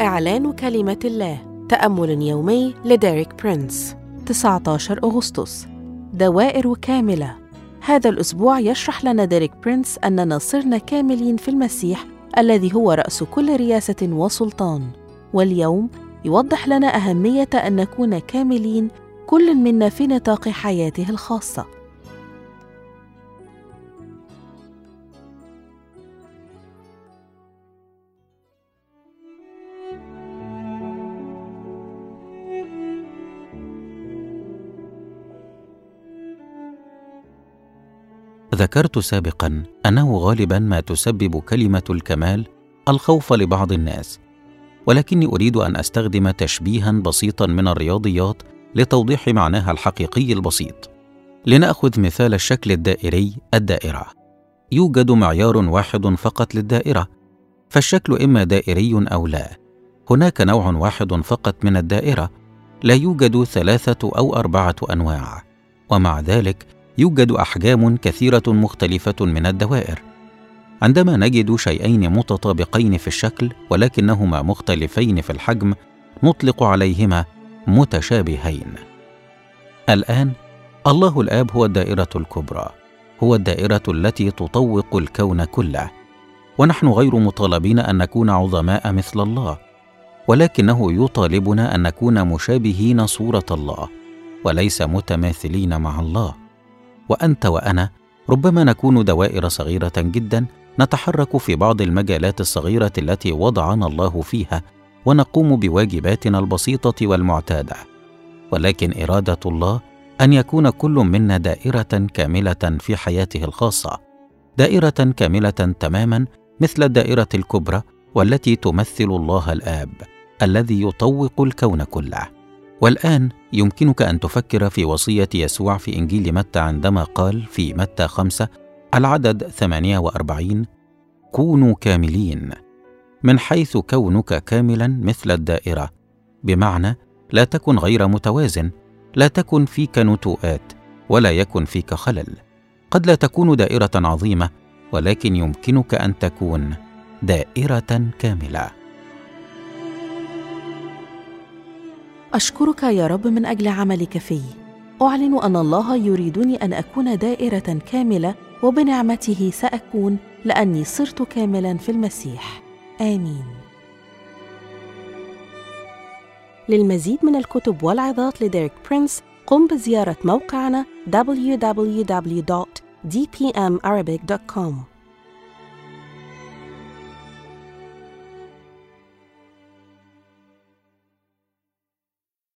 إعلان كلمة الله. تأمل يومي لديريك برينس. 19 أغسطس. دوائر كاملة. هذا الأسبوع يشرح لنا ديريك برينس أننا صرنا كاملين في المسيح الذي هو رأس كل رياسة وسلطان. واليوم يوضح لنا أهمية أن نكون كاملين كل منا في نطاق حياته الخاصة. ذكرت سابقا أنه غالبا ما تسبب كلمة الكمال الخوف لبعض الناس ولكني أريد أن أستخدم تشبيها بسيطا من الرياضيات لتوضيح معناها الحقيقي البسيط. لنأخذ مثال الشكل الدائري الدائرة. يوجد معيار واحد فقط للدائرة فالشكل إما دائري أو لا. هناك نوع واحد فقط من الدائرة لا يوجد ثلاثة أو أربعة أنواع ومع ذلك يوجد أحجام كثيرة مختلفة من الدوائر. عندما نجد شيئين متطابقين في الشكل ولكنهما مختلفين في الحجم نطلق عليهما متشابهين. الآن الله الآب هو الدائرة الكبرى هو الدائرة التي تطوق الكون كله. ونحن غير مطالبين أن نكون عظماء مثل الله ولكنه يطالبنا أن نكون مشابهين صورة الله وليس متماثلين مع الله. وأنت وأنا ربما نكون دوائر صغيرة جدا نتحرك في بعض المجالات الصغيرة التي وضعنا الله فيها ونقوم بواجباتنا البسيطة والمعتادة. ولكن إرادة الله أن يكون كل منا دائرة كاملة في حياته الخاصة دائرة كاملة تماما مثل الدائرة الكبرى والتي تمثل الله الآب الذي يطوق الكون كله. والآن يمكنك أن تفكر في وصية يسوع في إنجيل متى عندما قال في متى خمسة العدد 48 كونوا كاملين من حيث كونك كاملا مثل الدائرة. بمعنى لا تكن غير متوازن لا تكن فيك نتوءات ولا يكن فيك خلل. قد لا تكون دائرة عظيمة ولكن يمكنك أن تكون دائرة كاملة. أشكرك يا رب من أجل عملك في. أعلن أن الله يريدني أن أكون دائرة كاملة وبنعمته سأكون لأني صرت كاملا في المسيح. آمين. للمزيد من الكتب والعظات لديريك برينس قم بزيارة موقعنا www.dpmarabic.com